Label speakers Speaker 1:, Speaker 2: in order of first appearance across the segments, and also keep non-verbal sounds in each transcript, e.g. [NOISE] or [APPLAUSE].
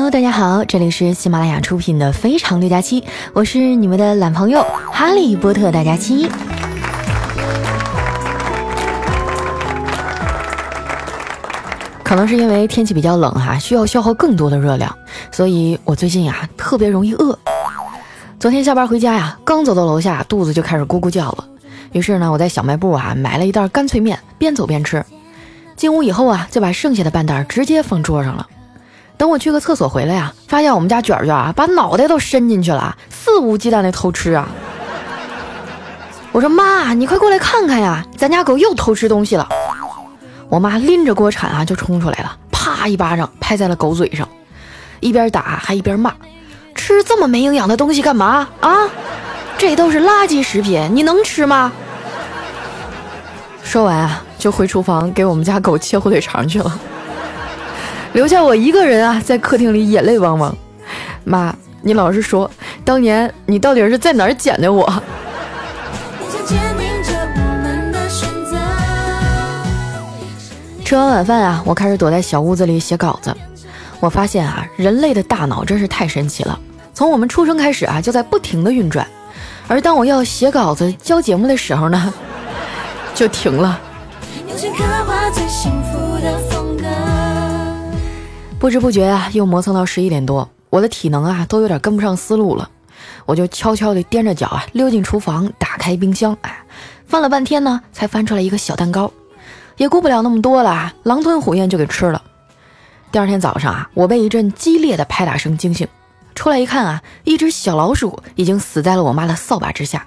Speaker 1: Hello，大家好，这里是喜马拉雅出品的《非常六加七》，我是你们的懒朋友哈利波特大家七。可能是因为天气比较冷哈，需要消耗更多的热量，所以我最近呀特别容易饿。昨天下班回家呀，刚走到楼下，肚子就开始咕咕叫了。于是呢，我在小卖部啊买了一袋干脆面，边走边吃。进屋以后啊，就把剩下的半袋直接放桌上了。等我去个厕所回来呀，发现我们家卷卷啊把脑袋都伸进去了，肆无忌惮的偷吃啊。我说妈，你快过来看看呀，咱家狗又偷吃东西了。我妈拎着锅铲啊就冲出来了，啪一巴掌拍在了狗嘴上，一边打还一边骂：“吃这么没营养的东西干嘛啊？这都是垃圾食品，你能吃吗？”说完啊，就回厨房给我们家狗切火腿肠去了，留下我一个人啊在客厅里眼泪汪汪。妈，你老实说，当年你到底是在哪儿捡的我？吃完晚饭啊，我开始躲在小屋子里写稿子。我发现啊，人类的大脑真是太神奇了，从我们出生开始啊，就在不停的运转。而当我要写稿子、交节目的时候呢，就停了。不知不觉啊，又磨蹭到十一点多，我的体能啊，都有点跟不上思路了。我就悄悄地踮着脚啊，溜进厨房，打开冰箱，哎，翻了半天呢，才翻出来一个小蛋糕。也顾不了那么多了，狼吞虎咽就给吃了。第二天早上啊，我被一阵激烈的拍打声惊醒，出来一看啊，一只小老鼠已经死在了我妈的扫把之下。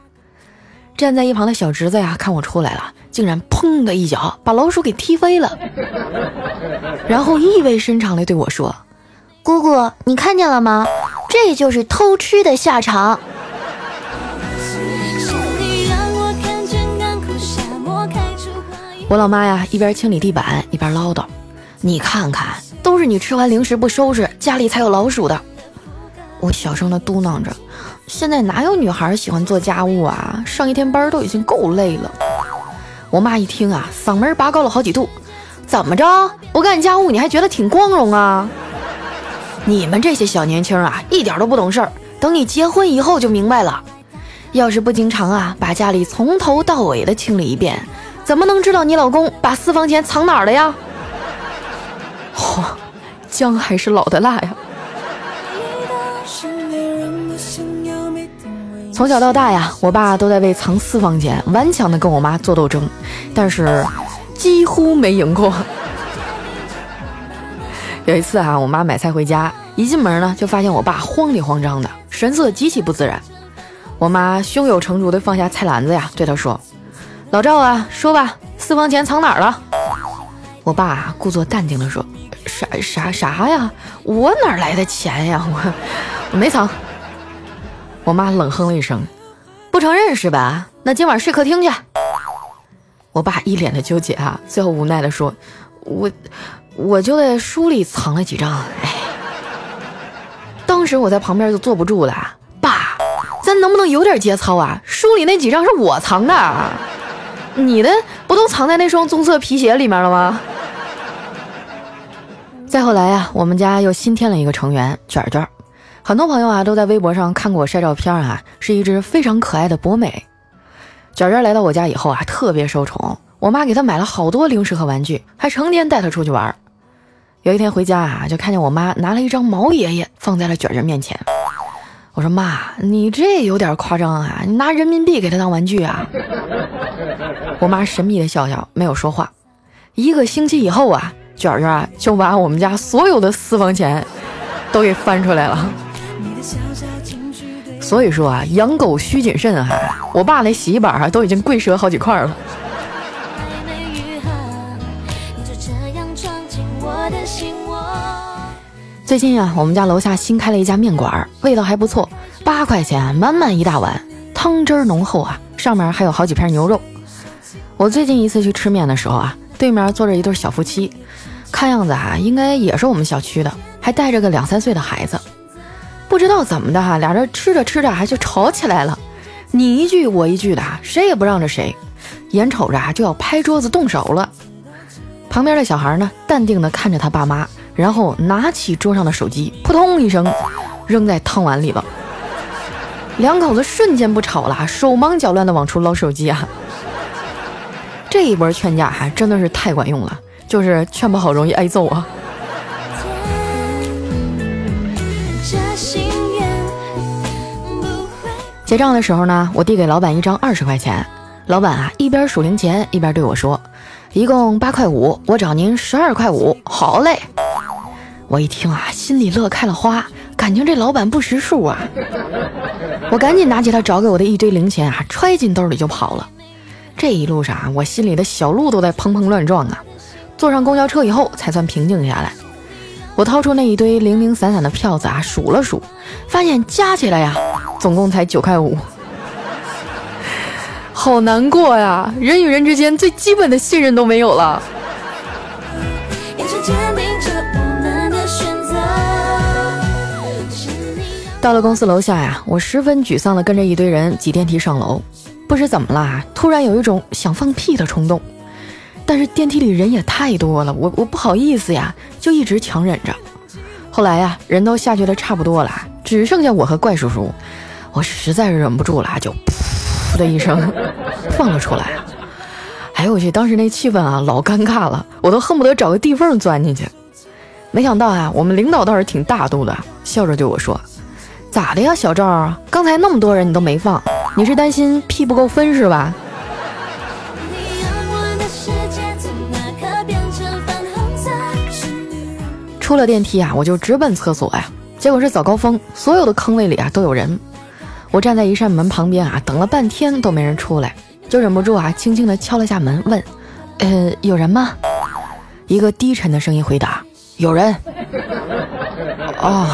Speaker 1: 站在一旁的小侄子呀，看我出来了，竟然砰的一脚把老鼠给踢飞了，[LAUGHS] 然后意味深长地对我说：“姑姑，你看见了吗？这就是偷吃的下场。”我老妈呀，一边清理地板一边唠叨：“你看看，都是你吃完零食不收拾，家里才有老鼠的。”我小声的嘟囔着：“现在哪有女孩喜欢做家务啊？上一天班都已经够累了。”我妈一听啊，嗓门拔高了好几度：“怎么着？不干家务你还觉得挺光荣啊？你们这些小年轻啊，一点都不懂事儿。等你结婚以后就明白了。要是不经常啊，把家里从头到尾的清理一遍。”怎么能知道你老公把私房钱藏哪儿了呀？[LAUGHS] 嚯，姜还是老的辣呀！从小到大呀，我爸都在为藏私房钱顽强的跟我妈做斗争，但是几乎没赢过。有一次啊，我妈买菜回家，一进门呢，就发现我爸慌里慌张的，神色极其不自然。我妈胸有成竹的放下菜篮子呀，对他说。老赵啊，说吧，私房钱藏哪儿了？我爸故作淡定的说：“啥啥啥呀？我哪来的钱呀？我我没藏。”我妈冷哼了一声：“不承认是吧？那今晚睡客厅去。”我爸一脸的纠结啊，最后无奈的说：“我我就在书里藏了几张。”哎，当时我在旁边就坐不住了，爸，咱能不能有点节操啊？书里那几张是我藏的。你的不都藏在那双棕色皮鞋里面了吗？再后来呀，我们家又新添了一个成员卷卷，很多朋友啊都在微博上看过我晒照片啊，是一只非常可爱的博美。卷卷来到我家以后啊，特别受宠，我妈给他买了好多零食和玩具，还成天带他出去玩。有一天回家啊，就看见我妈拿了一张毛爷爷放在了卷卷面前。我说妈，你这有点夸张啊！你拿人民币给他当玩具啊？[LAUGHS] 我妈神秘的笑笑，没有说话。一个星期以后啊，卷卷啊就把我们家所有的私房钱都给翻出来了。所以说啊，养狗需谨慎啊！我爸那洗衣板啊都已经跪折好几块了。最近啊，我们家楼下新开了一家面馆，味道还不错，八块钱满满一大碗，汤汁浓厚啊，上面还有好几片牛肉。我最近一次去吃面的时候啊，对面坐着一对小夫妻，看样子啊，应该也是我们小区的，还带着个两三岁的孩子。不知道怎么的哈，俩人吃着吃着还就吵起来了，你一句我一句的，谁也不让着谁，眼瞅着啊就要拍桌子动手了。旁边的小孩呢，淡定地看着他爸妈。然后拿起桌上的手机，扑通一声扔在汤碗里了。两口子瞬间不吵了，手忙脚乱的往出捞手机啊！这一波劝架哈真的是太管用了，就是劝不好容易挨揍啊。结账的时候呢，我递给老板一张二十块钱，老板啊一边数零钱一边对我说：“一共八块五，我找您十二块五。”好嘞，我一听啊，心里乐开了花，感情这老板不识数啊！我赶紧拿起他找给我的一堆零钱啊，揣进兜里就跑了。这一路上啊，我心里的小鹿都在砰砰乱撞啊！坐上公交车以后，才算平静下来。我掏出那一堆零零散散的票子啊，数了数，发现加起来呀，总共才九块五，[LAUGHS] 好难过呀！人与人之间最基本的信任都没有了。到了公司楼下呀，我十分沮丧的跟着一堆人挤电梯上楼，不知怎么了，突然有一种想放屁的冲动。但是电梯里人也太多了，我我不好意思呀，就一直强忍着。后来呀，人都下去的差不多了，只剩下我和怪叔叔，我实在是忍不住了，就噗的一声 [LAUGHS] 放了出来。哎呦我去，当时那气氛啊，老尴尬了，我都恨不得找个地缝钻进去。没想到啊，我们领导倒是挺大度的，笑着对我说：“咋的呀，小赵？刚才那么多人你都没放，你是担心屁不够分是吧？”出了电梯啊，我就直奔厕所呀。结果是早高峰，所有的坑位里啊都有人。我站在一扇门旁边啊，等了半天都没人出来，就忍不住啊，轻轻地敲了下门，问：“呃，有人吗？”一个低沉的声音回答：“有人。[LAUGHS] ”哦，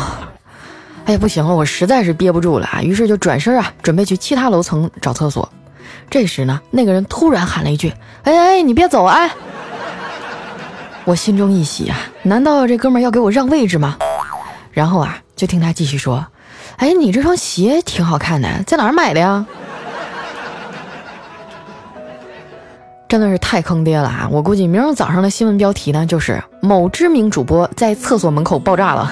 Speaker 1: 哎呀，不行了，我实在是憋不住了啊，于是就转身啊，准备去其他楼层找厕所。这时呢，那个人突然喊了一句：“哎哎，你别走啊！”我心中一喜啊，难道这哥们要给我让位置吗？然后啊，就听他继续说：“哎，你这双鞋挺好看的，在哪儿买的呀？”真的是太坑爹了啊！我估计明儿早上的新闻标题呢，就是某知名主播在厕所门口爆炸了。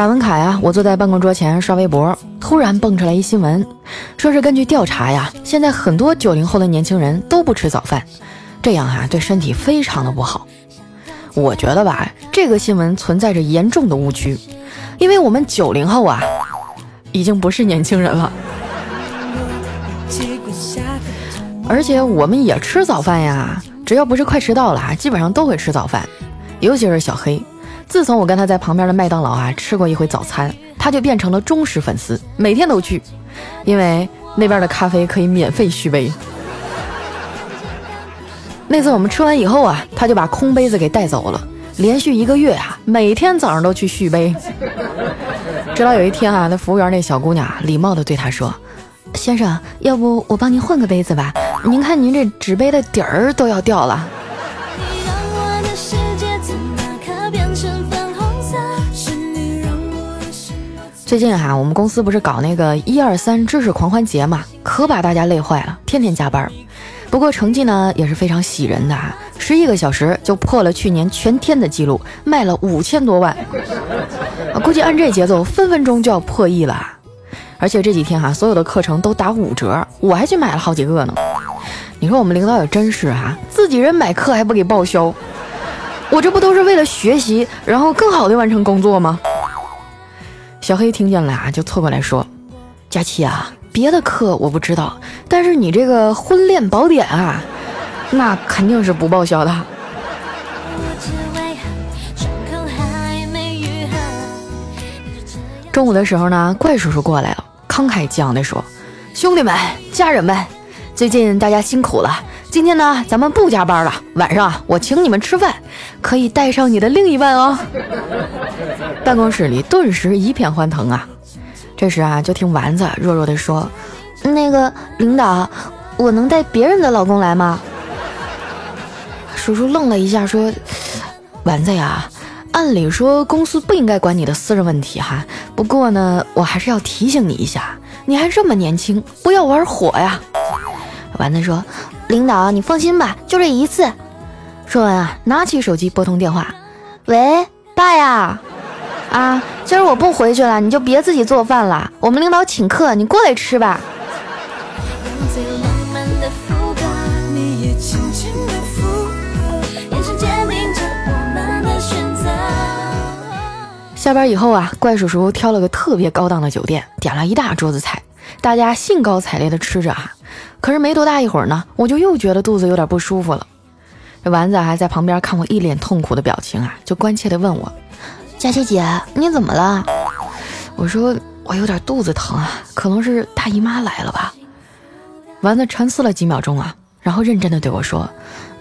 Speaker 1: 打完卡呀，我坐在办公桌前刷微博，突然蹦出来一新闻，说是根据调查呀，现在很多九零后的年轻人都不吃早饭，这样哈对身体非常的不好。我觉得吧，这个新闻存在着严重的误区，因为我们九零后啊，已经不是年轻人了，而且我们也吃早饭呀，只要不是快迟到了，基本上都会吃早饭，尤其是小黑。自从我跟他在旁边的麦当劳啊吃过一回早餐，他就变成了忠实粉丝，每天都去，因为那边的咖啡可以免费续杯。那次我们吃完以后啊，他就把空杯子给带走了，连续一个月啊，每天早上都去续杯。直到有一天啊，那服务员那小姑娘礼貌地对他说：“先生，要不我帮您换个杯子吧？您看您这纸杯的底儿都要掉了。”最近哈，我们公司不是搞那个一二三知识狂欢节嘛，可把大家累坏了，天天加班。不过成绩呢也是非常喜人的啊，十一个小时就破了去年全天的记录，卖了五千多万。啊估计按这节奏，分分钟就要破亿了。而且这几天哈，所有的课程都打五折，我还去买了好几个呢。你说我们领导也真是哈，自己人买课还不给报销，我这不都是为了学习，然后更好的完成工作吗？小黑听见了啊，就凑过来说：“佳琪啊，别的课我不知道，但是你这个婚恋宝典啊，[LAUGHS] 那肯定是不报销的。”中午的时候呢，怪叔叔过来了，慷慨激昂地说：“兄弟们，家人们，最近大家辛苦了，今天呢，咱们不加班了，晚上我请你们吃饭，可以带上你的另一半哦。[LAUGHS] ”办公室里顿时一片欢腾啊！这时啊，就听丸子弱弱地说：“那个领导，我能带别人的老公来吗？”叔叔愣了一下，说：“丸子呀，按理说公司不应该管你的私人问题哈。不过呢，我还是要提醒你一下，你还这么年轻，不要玩火呀。”丸子说：“领导，你放心吧，就这一次。”说完啊，拿起手机拨通电话：“喂，爸呀，啊，今儿我不回去了，你就别自己做饭了，我们领导请客，你过来吃吧。”下班以后啊，怪叔叔挑了个特别高档的酒店，点了一大桌子菜，大家兴高采烈的吃着啊。可是没多大一会儿呢，我就又觉得肚子有点不舒服了。这丸子还在旁边看我一脸痛苦的表情啊，就关切的问我：“佳琪姐，你怎么了？”我说：“我有点肚子疼啊，可能是大姨妈来了吧。”丸子沉思了几秒钟啊，然后认真的对我说：“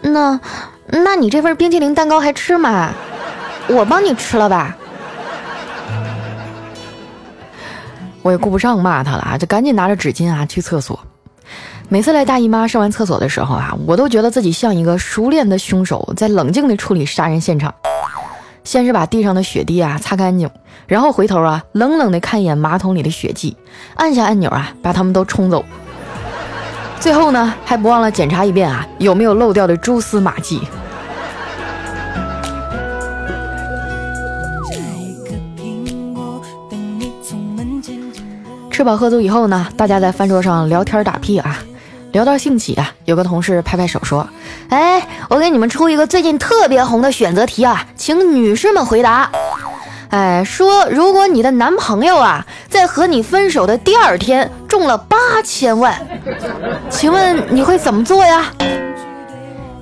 Speaker 1: 那，那你这份冰淇淋蛋糕还吃吗？我帮你吃了吧。”我也顾不上骂他了啊，就赶紧拿着纸巾啊去厕所。每次来大姨妈上完厕所的时候啊，我都觉得自己像一个熟练的凶手，在冷静地处理杀人现场。先是把地上的血滴啊擦干净，然后回头啊冷冷地看一眼马桶里的血迹，按下按钮啊把它们都冲走。最后呢，还不忘了检查一遍啊有没有漏掉的蛛丝马迹。吃饱喝足以后呢，大家在饭桌上聊天打屁啊，聊到兴起啊，有个同事拍拍手说：“哎，我给你们出一个最近特别红的选择题啊，请女士们回答。哎，说如果你的男朋友啊，在和你分手的第二天中了八千万，请问你会怎么做呀？”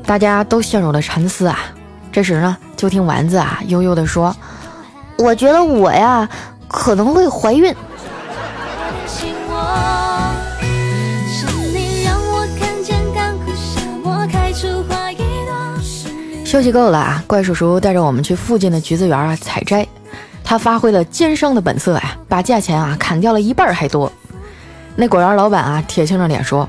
Speaker 1: 大家都陷入了沉思啊。这时呢，就听丸子啊悠悠地说：“我觉得我呀可能会怀孕。”休息够了啊！怪叔叔带着我们去附近的橘子园啊采摘，他发挥了奸商的本色呀，把价钱啊砍掉了一半还多。那果园老板啊铁青着脸说：“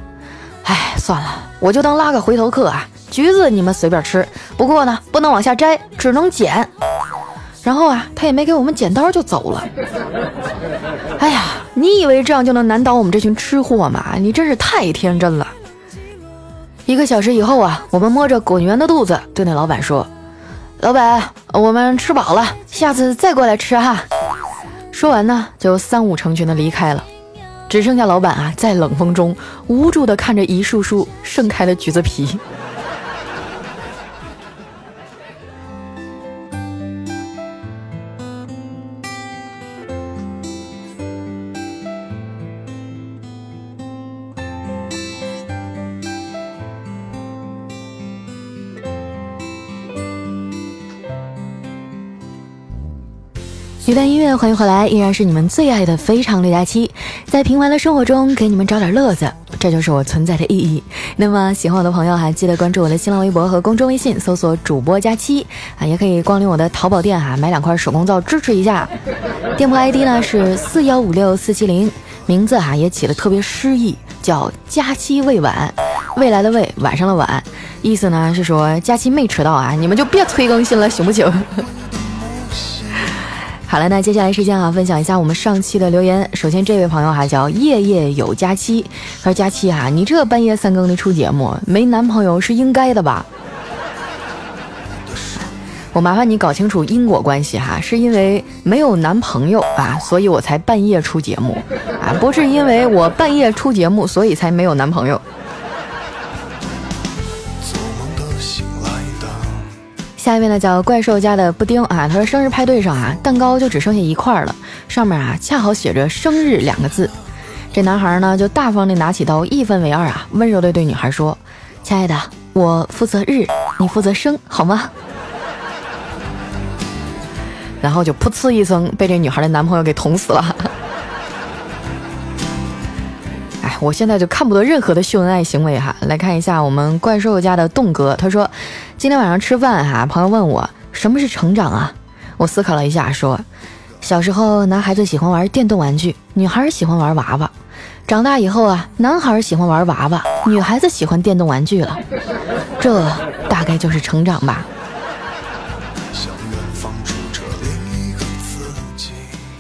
Speaker 1: 哎，算了，我就当拉个回头客啊。橘子你们随便吃，不过呢不能往下摘，只能捡。[LAUGHS] ”然后啊他也没给我们剪刀就走了。哎呀，你以为这样就能难倒我们这群吃货吗？你真是太天真了。一个小时以后啊，我们摸着滚圆的肚子，对那老板说：“老板，我们吃饱了，下次再过来吃哈。”说完呢，就三五成群的离开了，只剩下老板啊，在冷风中无助的看着一束束盛开的橘子皮。欢迎回来，依然是你们最爱的非常六加七，在平凡的生活中给你们找点乐子，这就是我存在的意义。那么喜欢我的朋友还记得关注我的新浪微博和公众微信，搜索主播佳期 [LAUGHS] 啊，也可以光临我的淘宝店哈，买两块手工皂支持一下。店铺 ID 呢是四幺五六四七零，名字哈也起的特别诗意，叫佳期未晚，未来的未，晚上的晚，意思呢是说佳期没迟到啊，你们就别催更新了，行不行？好了，那接下来时间啊，分享一下我们上期的留言。首先，这位朋友哈叫夜夜有佳期，他说：“佳期哈，你这半夜三更的出节目，没男朋友是应该的吧？”我麻烦你搞清楚因果关系哈，是因为没有男朋友啊，所以我才半夜出节目啊，不是因为我半夜出节目，所以才没有男朋友。一位呢叫怪兽家的布丁啊，他说生日派对上啊，蛋糕就只剩下一块了，上面啊恰好写着生日两个字。这男孩呢就大方的拿起刀一分为二啊，温柔的对女孩说：“亲爱的，我负责日，你负责生，好吗？”然后就噗呲一声被这女孩的男朋友给捅死了。我现在就看不得任何的秀恩爱行为哈。来看一下我们怪兽家的栋哥，他说今天晚上吃饭哈，朋友问我什么是成长啊？我思考了一下，说小时候男孩子喜欢玩电动玩具，女孩喜欢玩娃娃。长大以后啊，男孩喜欢玩娃娃，女孩子喜欢电动玩具了。这大概就是成长吧。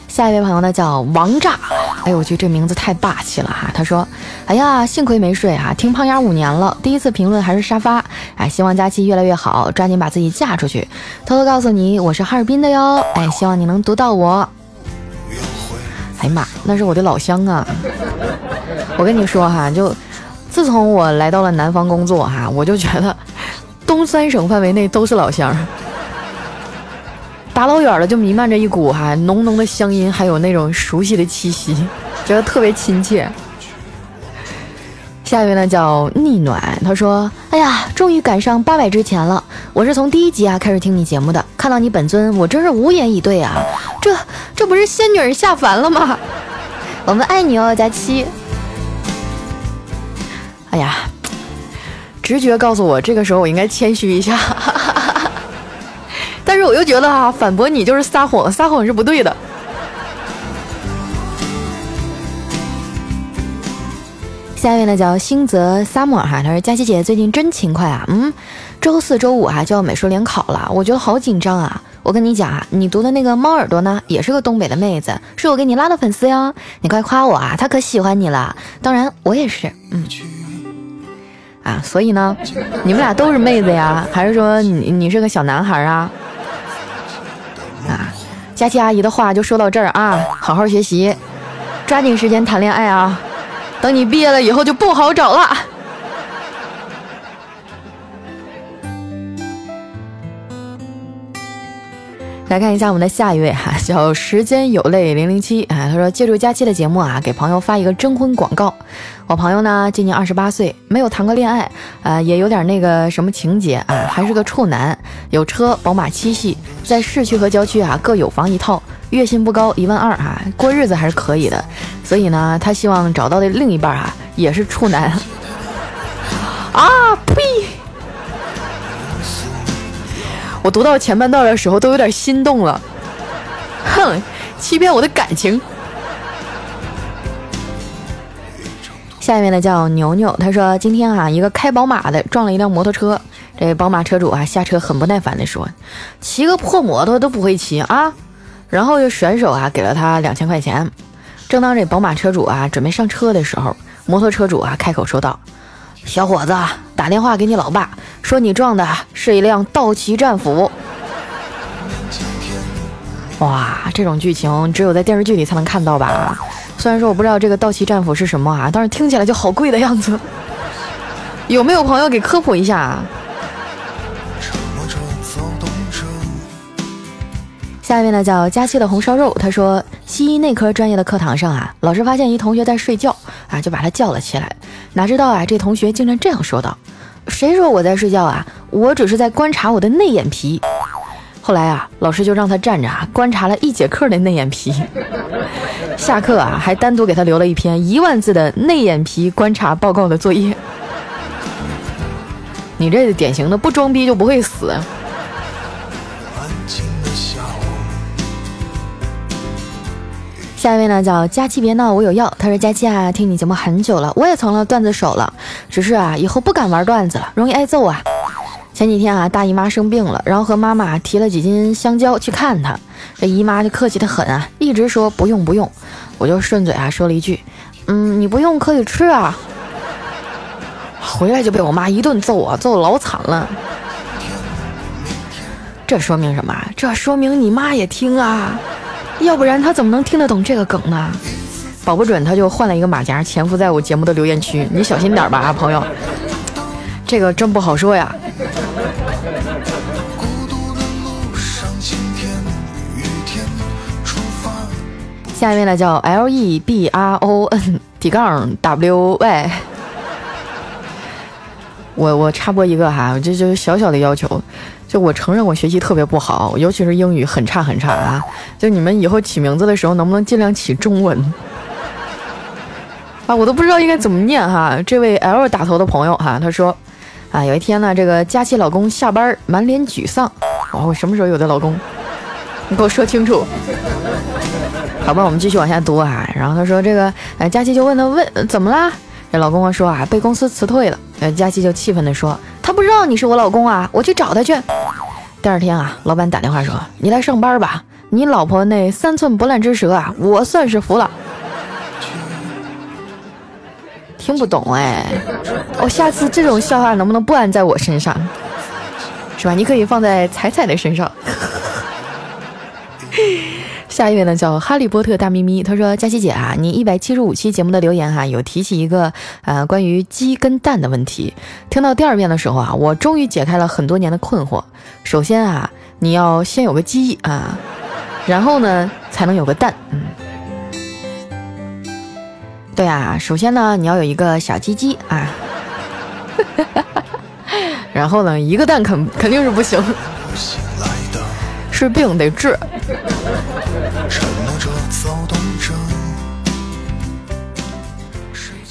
Speaker 1: 下一位朋友呢叫王炸。哎呦我去，这名字太霸气了哈。他说：“哎呀，幸亏没睡啊，听胖丫五年了，第一次评论还是沙发。哎，希望佳期越来越好，抓紧把自己嫁出去。偷偷告诉你，我是哈尔滨的哟。哎，希望你能读到我。哎呀妈，那是我的老乡啊。我跟你说哈，就自从我来到了南方工作哈，我就觉得东三省范围内都是老乡。”大老远的就弥漫着一股哈浓浓的乡音，还有那种熟悉的气息，觉得特别亲切。下一位呢叫逆暖，他说：“哎呀，终于赶上八百之前了！我是从第一集啊开始听你节目的，看到你本尊，我真是无言以对啊！这这不是仙女下凡了吗？我们爱你哦，佳期。哎呀，直觉告诉我，这个时候我应该谦虚一下。”觉得哈，反驳你就是撒谎，撒谎是不对的。下一位呢叫星泽 summer 哈，他说佳琪姐最近真勤快啊，嗯，周四周五哈就要美术联考了，我觉得好紧张啊。我跟你讲啊，你读的那个猫耳朵呢，也是个东北的妹子，是我给你拉的粉丝哟，你快夸我啊，她可喜欢你了。当然我也是，嗯，啊，所以呢，你们俩都是妹子呀，还是说你你是个小男孩啊？啊，佳琪阿姨的话就说到这儿啊，好好学习，抓紧时间谈恋爱啊，等你毕业了以后就不好找了。来看一下我们的下一位哈，叫时间有泪零零七啊，他说借助佳期的节目啊，给朋友发一个征婚广告。我朋友呢今年二十八岁，没有谈过恋爱，啊，也有点那个什么情节啊，还是个处男，有车宝马七系，在市区和郊区啊各有房一套，月薪不高一万二啊，过日子还是可以的。所以呢，他希望找到的另一半啊也是处男。[LAUGHS] 啊呸！我读到前半段的时候都有点心动了，哼，欺骗我的感情。下面呢叫牛牛，他说今天啊，一个开宝马的撞了一辆摩托车，这宝马车主啊下车很不耐烦的说，骑个破摩托都不会骑啊，然后就甩手啊给了他两千块钱。正当这宝马车主啊准备上车的时候，摩托车主啊开口说道。小伙子，打电话给你老爸，说你撞的是一辆道奇战斧。哇，这种剧情只有在电视剧里才能看到吧？虽然说我不知道这个道奇战斧是什么啊，但是听起来就好贵的样子。有没有朋友给科普一下？下一位呢叫佳期的红烧肉，他说西医内科专业的课堂上啊，老师发现一同学在睡觉啊，就把他叫了起来。哪知道啊，这同学竟然这样说道：“谁说我在睡觉啊？我只是在观察我的内眼皮。”后来啊，老师就让他站着啊，观察了一节课的内眼皮。[LAUGHS] 下课啊，还单独给他留了一篇一万字的内眼皮观察报告的作业。你这典型的不装逼就不会死。下一位呢叫佳期别闹我有药，他说佳期啊，听你节目很久了，我也成了段子手了，只是啊以后不敢玩段子了，容易挨揍啊。[LAUGHS] 前几天啊大姨妈生病了，然后和妈妈提了几斤香蕉去看她，这姨妈就客气的很啊，一直说不用不用，我就顺嘴啊说了一句，嗯你不用可以吃啊。[LAUGHS] 回来就被我妈一顿揍啊，揍的老惨了。这说明什么？这说明你妈也听啊。要不然他怎么能听得懂这个梗呢？保不准他就换了一个马甲潜伏在我节目的留言区，你小心点吧啊，朋友，这个真不好说呀。下一位呢叫 L E B R O N 底杠 W Y，我我插播一个哈，这就是小小的要求。就我承认我学习特别不好，尤其是英语很差很差啊！就你们以后起名字的时候，能不能尽量起中文啊？我都不知道应该怎么念哈。这位 L 打头的朋友哈，他说啊，有一天呢，这个佳琪老公下班满脸沮丧，我什么时候有的老公？你给我说清楚。好吧，我们继续往下读啊。然后他说这个，哎，佳琪就问他问怎么啦？这老公公说啊，被公司辞退了。呃，佳琪就气愤地说：“他不知道你是我老公啊，我去找他去。”第二天啊，老板打电话说：“你来上班吧，你老婆那三寸不烂之舌啊，我算是服了。”听不懂哎，我下次这种笑话能不能不安在我身上，是吧？你可以放在彩彩的身上。下一位呢，叫哈利波特大咪咪。他说：“佳琪姐啊，你一百七十五期节目的留言哈，有提起一个呃关于鸡跟蛋的问题。听到第二遍的时候啊，我终于解开了很多年的困惑。首先啊，你要先有个鸡啊，然后呢才能有个蛋。嗯，对啊，首先呢你要有一个小鸡鸡啊，[LAUGHS] 然后呢一个蛋肯肯定是不行，是病得治。”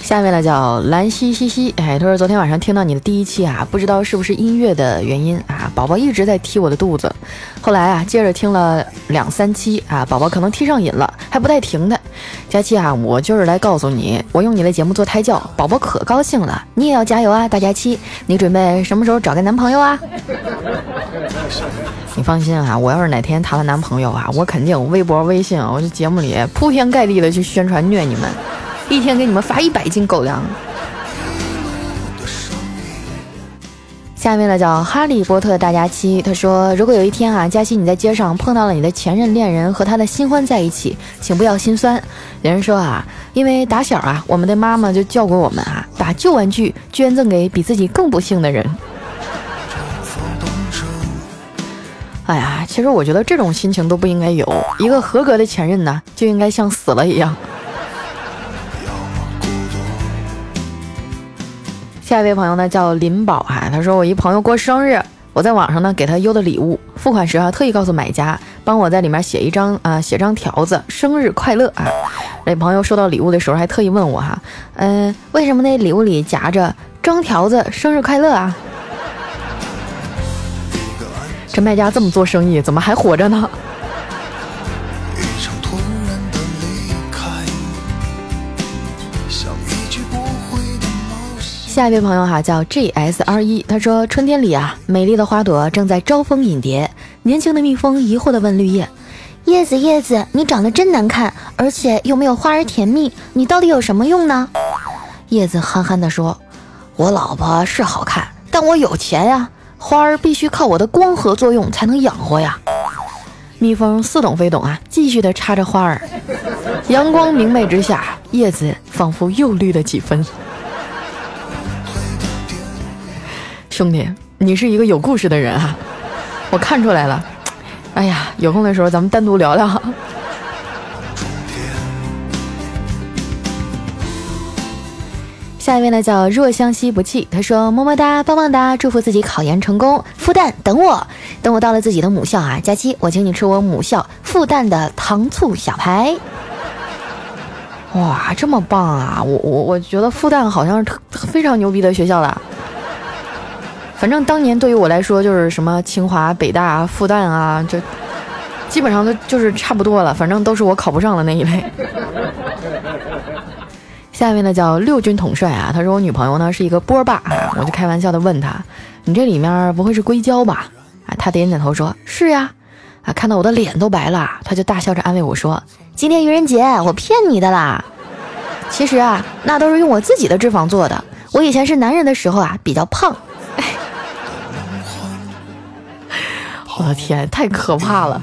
Speaker 1: 下面呢叫兰西西西，哎，他说昨天晚上听到你的第一期啊，不知道是不是音乐的原因啊，宝宝一直在踢我的肚子。后来啊，接着听了两三期啊，宝宝可能踢上瘾了，还不带停的。佳期啊，我就是来告诉你，我用你的节目做胎教，宝宝可高兴了，你也要加油啊，大佳期，你准备什么时候找个男朋友啊？[LAUGHS] 你放心啊，我要是哪天谈了男朋友啊，我肯定微博、微信，我这节目里铺天盖地的去宣传虐你们。一天给你们发一百斤狗粮。下面呢叫哈利波特大家期，他说：“如果有一天啊，佳期你在街上碰到了你的前任恋人和他的新欢在一起，请不要心酸。有人说啊，因为打小啊，我们的妈妈就教过我们啊，[LAUGHS] 把旧玩具捐赠给比自己更不幸的人。[LAUGHS] 哎呀，其实我觉得这种心情都不应该有。一个合格的前任呢，就应该像死了一样。”下一位朋友呢叫林宝哈，他说我一朋友过生日，我在网上呢给他邮的礼物，付款时啊特意告诉买家帮我在里面写一张啊写张条子，生日快乐啊。那朋友收到礼物的时候还特意问我哈，嗯，为什么那礼物里夹着张条子生日快乐啊？[LAUGHS] 这卖家这么做生意，怎么还活着呢？下一位朋友哈叫 G S R E，，他说春天里啊，美丽的花朵正在招蜂引蝶。年轻的蜜蜂疑惑地问绿叶：“叶子叶子，你长得真难看，而且又没有花儿甜蜜，你到底有什么用呢？”叶子憨憨地说：“我老婆是好看，但我有钱呀，花儿必须靠我的光合作用才能养活呀。”蜜蜂似懂非懂啊，继续地插着花儿。阳光明媚之下，叶子仿佛又绿了几分。兄弟，你是一个有故事的人啊，我看出来了。哎呀，有空的时候咱们单独聊聊。下一位呢叫若相惜不弃，他说么么哒，棒棒哒，祝福自己考研成功。复旦等我，等我到了自己的母校啊，佳期我请你吃我母校复旦的糖醋小排。哇，这么棒啊！我我我觉得复旦好像是特非常牛逼的学校了。反正当年对于我来说，就是什么清华、北大、复旦啊，就基本上都就是差不多了。反正都是我考不上的那一类。[LAUGHS] 下面呢叫六军统帅啊，他说我女朋友呢是一个波霸，我就开玩笑的问他，你这里面不会是硅胶吧？啊，他点点头说是呀。啊，看到我的脸都白了，他就大笑着安慰我说，今天愚人节，我骗你的啦。其实啊，那都是用我自己的脂肪做的。我以前是男人的时候啊，比较胖。我的天，太可怕了！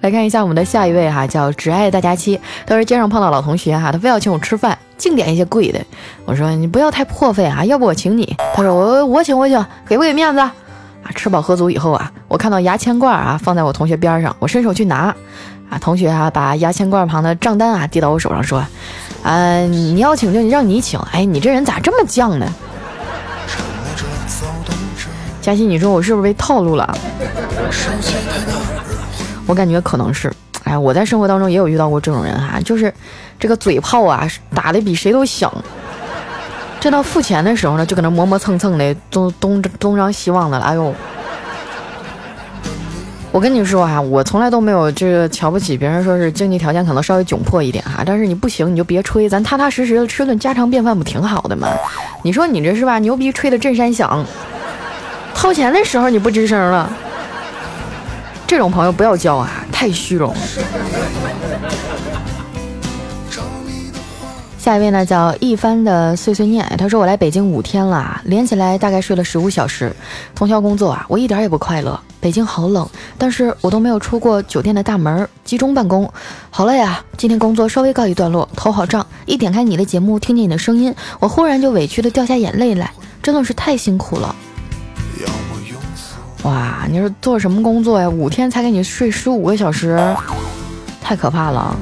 Speaker 1: 来看一下我们的下一位哈，叫只爱大家期。他说街上碰到老同学哈，他非要请我吃饭，净点一些贵的。我说你不要太破费啊，要不我请你。他说我我请我请，给不给面子？啊，吃饱喝足以后啊，我看到牙签罐啊放在我同学边上，我伸手去拿。啊，同学啊，把牙签罐旁的账单啊递到我手上，说，啊，你要请就让你请。哎，你这人咋这么犟呢？佳欣，你说我是不是被套路了？我感觉可能是。哎，我在生活当中也有遇到过这种人哈，就是这个嘴炮啊，打的比谁都响。这到付钱的时候呢，就搁那磨磨蹭蹭的，东东东张西望的了。哎呦，我跟你说啊，我从来都没有这个瞧不起别人，说是经济条件可能稍微窘迫一点哈，但是你不行你就别吹，咱踏踏实实的吃顿家常便饭不挺好的吗？你说你这是吧？牛逼吹的震山响。掏钱的时候你不吱声了，这种朋友不要交啊，太虚荣。下一位呢叫一帆的碎碎念，他说我来北京五天了，连起来大概睡了十五小时。通宵工作啊，我一点也不快乐。北京好冷，但是我都没有出过酒店的大门，集中办公，好累啊！今天工作稍微告一段落，头好胀。一点开你的节目，听见你的声音，我忽然就委屈的掉下眼泪来，真的是太辛苦了。哇，你说做什么工作呀？五天才给你睡十五个小时，太可怕了。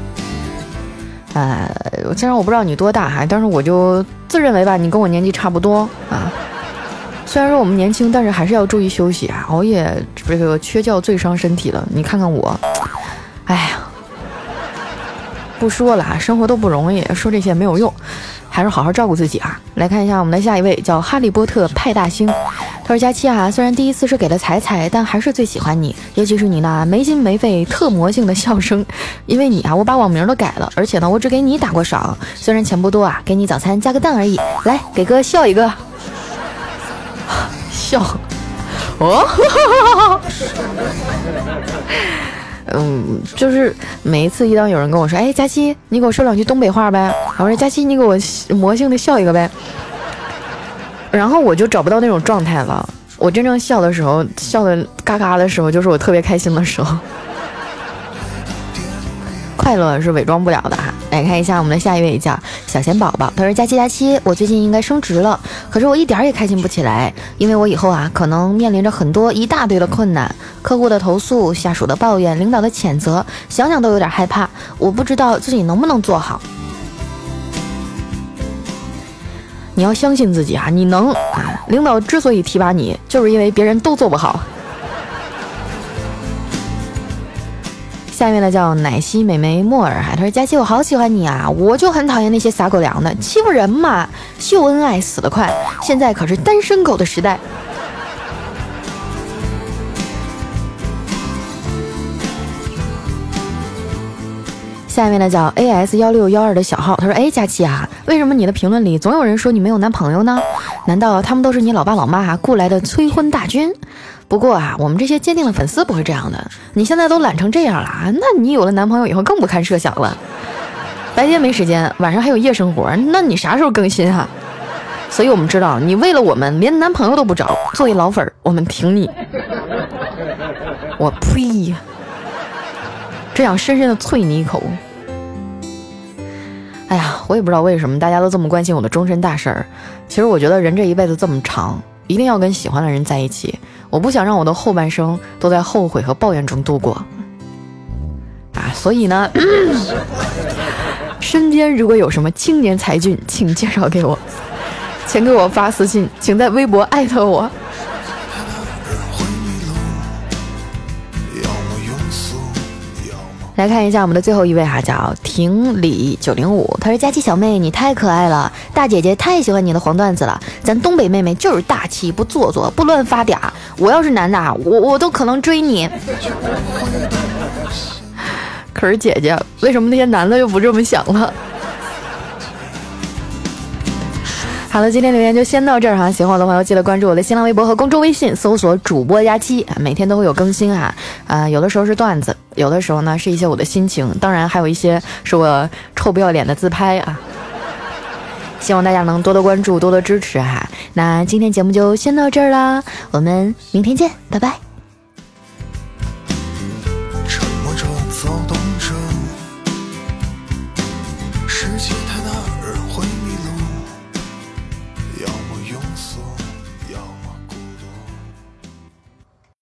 Speaker 1: 哎，虽然我不知道你多大哈，但是我就自认为吧，你跟我年纪差不多啊。虽然说我们年轻，但是还是要注意休息啊，熬夜这个缺觉最伤身体了。你看看我，哎呀，不说了啊，生活都不容易，说这些没有用，还是好好照顾自己啊。来看一下我们的下一位，叫哈利波特派大星。他说：“佳期啊，虽然第一次是给了彩彩，但还是最喜欢你，尤其是你那没心没肺、特魔性的笑声。[LAUGHS] 因为你啊，我把网名都改了，而且呢，我只给你打过赏，虽然钱不多啊，给你早餐加个蛋而已。来，给哥笑一个，[LAUGHS] 笑，哦，[LAUGHS] 嗯，就是每一次一当有人跟我说，哎，佳期，你给我说两句东北话呗，我说佳期，你给我魔性的笑一个呗。”然后我就找不到那种状态了。我真正笑的时候，笑的嘎嘎的时候，就是我特别开心的时候。[LAUGHS] 快乐是伪装不了的哈。来看一下我们的下一位叫小贤宝宝，他说：佳期佳期，我最近应该升职了，可是我一点也开心不起来，因为我以后啊可能面临着很多一大堆的困难，客户的投诉、下属的抱怨、领导的谴责，想想都有点害怕。我不知道自己能不能做好。你要相信自己啊，你能啊！领导之所以提拔你，就是因为别人都做不好。下面呢叫奶昔美眉莫尔哈，他说：佳琪，我好喜欢你啊！我就很讨厌那些撒狗粮的，欺负人嘛，秀恩爱死得快，现在可是单身狗的时代。下面呢叫 A S 幺六幺二的小号，他说：哎，佳琪啊，为什么你的评论里总有人说你没有男朋友呢？难道他们都是你老爸老妈雇来的催婚大军？不过啊，我们这些坚定的粉丝不会这样的。你现在都懒成这样了啊，那你有了男朋友以后更不堪设想了。白天没时间，晚上还有夜生活，那你啥时候更新啊？所以我们知道你为了我们连男朋友都不找，作为老粉儿，我们挺你。我呸！这样深深的啐你一口。哎呀，我也不知道为什么大家都这么关心我的终身大事儿。其实我觉得人这一辈子这么长，一定要跟喜欢的人在一起。我不想让我的后半生都在后悔和抱怨中度过。啊，所以呢，[CLEARS THROAT] 身边如果有什么青年才俊，请介绍给我，请给我发私信，请在微博艾特我。来看一下我们的最后一位哈，叫婷李九零五。他说：“佳琪小妹，你太可爱了，大姐姐太喜欢你的黄段子了。咱东北妹妹就是大气，不做作，不乱发嗲。我要是男的啊，我我都可能追你。[LAUGHS] 可是姐姐，为什么那些男的又不这么想了？”好了，今天留言就先到这儿哈。喜欢我的朋友记得关注我的新浪微博和公众微信，搜索主播佳期，每天都会有更新哈。啊，有的时候是段子，有的时候呢是一些我的心情，当然还有一些是我臭不要脸的自拍啊。希望大家能多多关注，多多支持哈。那今天节目就先到这儿啦，我们明天见，拜拜。